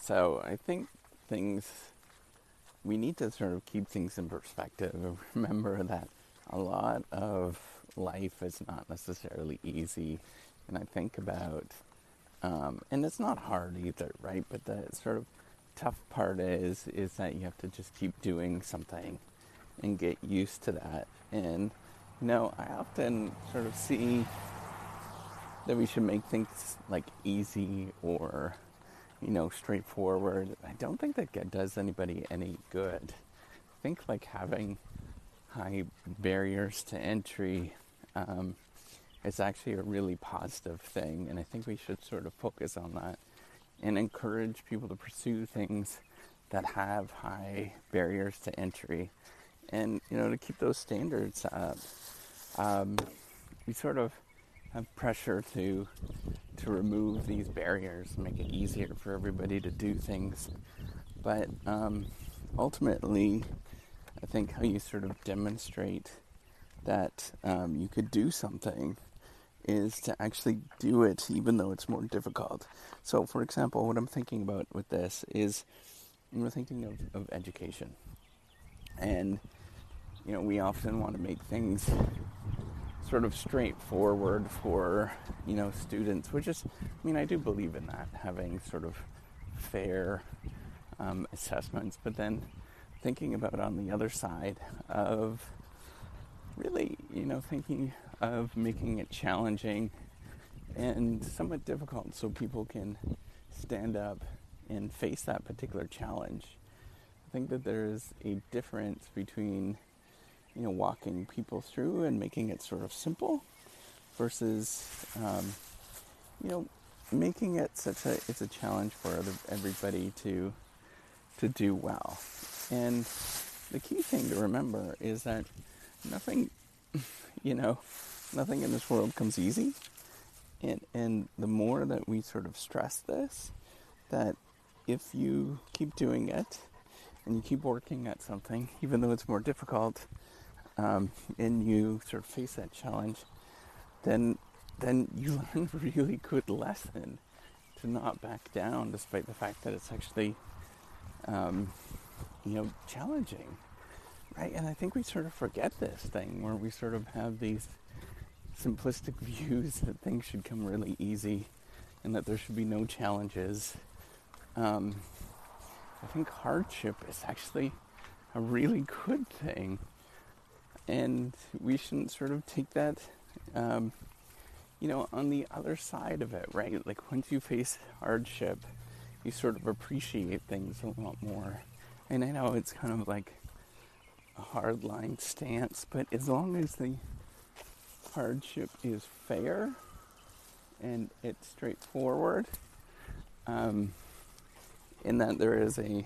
So I think things, we need to sort of keep things in perspective and remember that a lot of life is not necessarily easy. And I think about, um, and it's not hard either, right? But the sort of tough part is is that you have to just keep doing something and get used to that. And you know, I often sort of see that we should make things like easy or you know straightforward. I don't think that does anybody any good. I think like having high barriers to entry um, is actually a really positive thing, and I think we should sort of focus on that and encourage people to pursue things that have high barriers to entry, and you know to keep those standards up. Um, we sort of have pressure to to remove these barriers, make it easier for everybody to do things, but um, ultimately I think how you sort of demonstrate that um, you could do something is to actually do it even though it's more difficult. So, for example, what I'm thinking about with this is we're thinking of, of education. And, you know, we often want to make things sort of straightforward for, you know, students, which is, I mean, I do believe in that, having sort of fair um, assessments, but then thinking about on the other side of really, you know, thinking of making it challenging and somewhat difficult so people can stand up and face that particular challenge. I think that there's a difference between, you know, walking people through and making it sort of simple versus, um, you know, making it such a it's a challenge for everybody to to do well. And the key thing to remember is that nothing, you know, nothing in this world comes easy. And, and the more that we sort of stress this, that if you keep doing it and you keep working at something, even though it's more difficult, um, and you sort of face that challenge, then then you learn a really good lesson to not back down, despite the fact that it's actually um, you know, challenging, right? And I think we sort of forget this thing where we sort of have these simplistic views that things should come really easy and that there should be no challenges. Um, I think hardship is actually a really good thing, and we shouldn't sort of take that, um, you know, on the other side of it, right? Like once you face hardship, you sort of appreciate things a lot more. And I know it's kind of like a hard line stance, but as long as the hardship is fair and it's straightforward, um, in that there is a you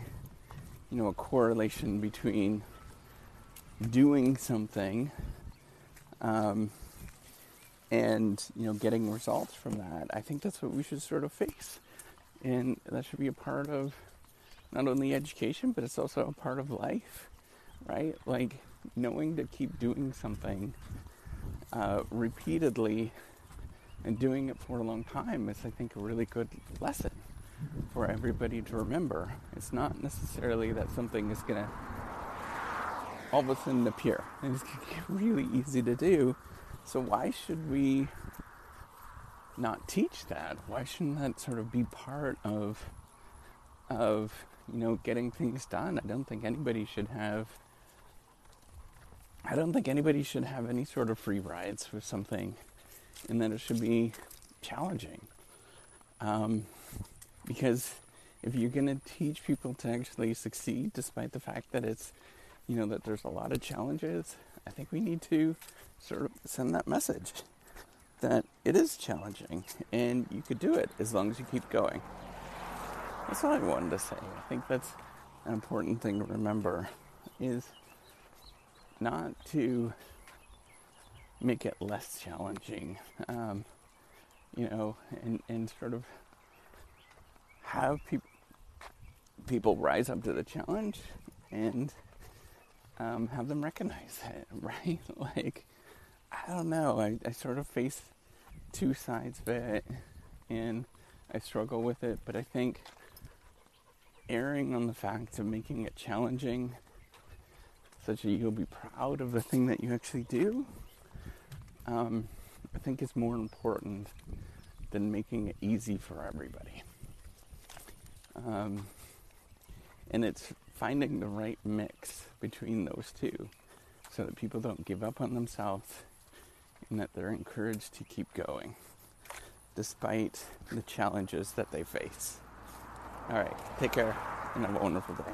know a correlation between doing something um, and you know getting results from that. I think that's what we should sort of face, and that should be a part of not only education, but it's also a part of life, right? Like knowing to keep doing something uh, repeatedly and doing it for a long time is, I think, a really good lesson for everybody to remember. It's not necessarily that something is going to all of a sudden appear. It's really easy to do. So why should we not teach that? Why shouldn't that sort of be part of of you know, getting things done. I don't think anybody should have. I don't think anybody should have any sort of free rides with something, and that it should be challenging. Um, because if you're going to teach people to actually succeed, despite the fact that it's, you know, that there's a lot of challenges, I think we need to sort of send that message that it is challenging and you could do it as long as you keep going. That's all I wanted to say. I think that's an important thing to remember is not to make it less challenging, um, you know, and, and sort of have people people rise up to the challenge and um, have them recognize it, right? like, I don't know. I, I sort of face two sides of it and I struggle with it, but I think erring on the fact of making it challenging such that you'll be proud of the thing that you actually do, um, I think is more important than making it easy for everybody. Um, and it's finding the right mix between those two so that people don't give up on themselves and that they're encouraged to keep going despite the challenges that they face. All right, take care and have a wonderful day.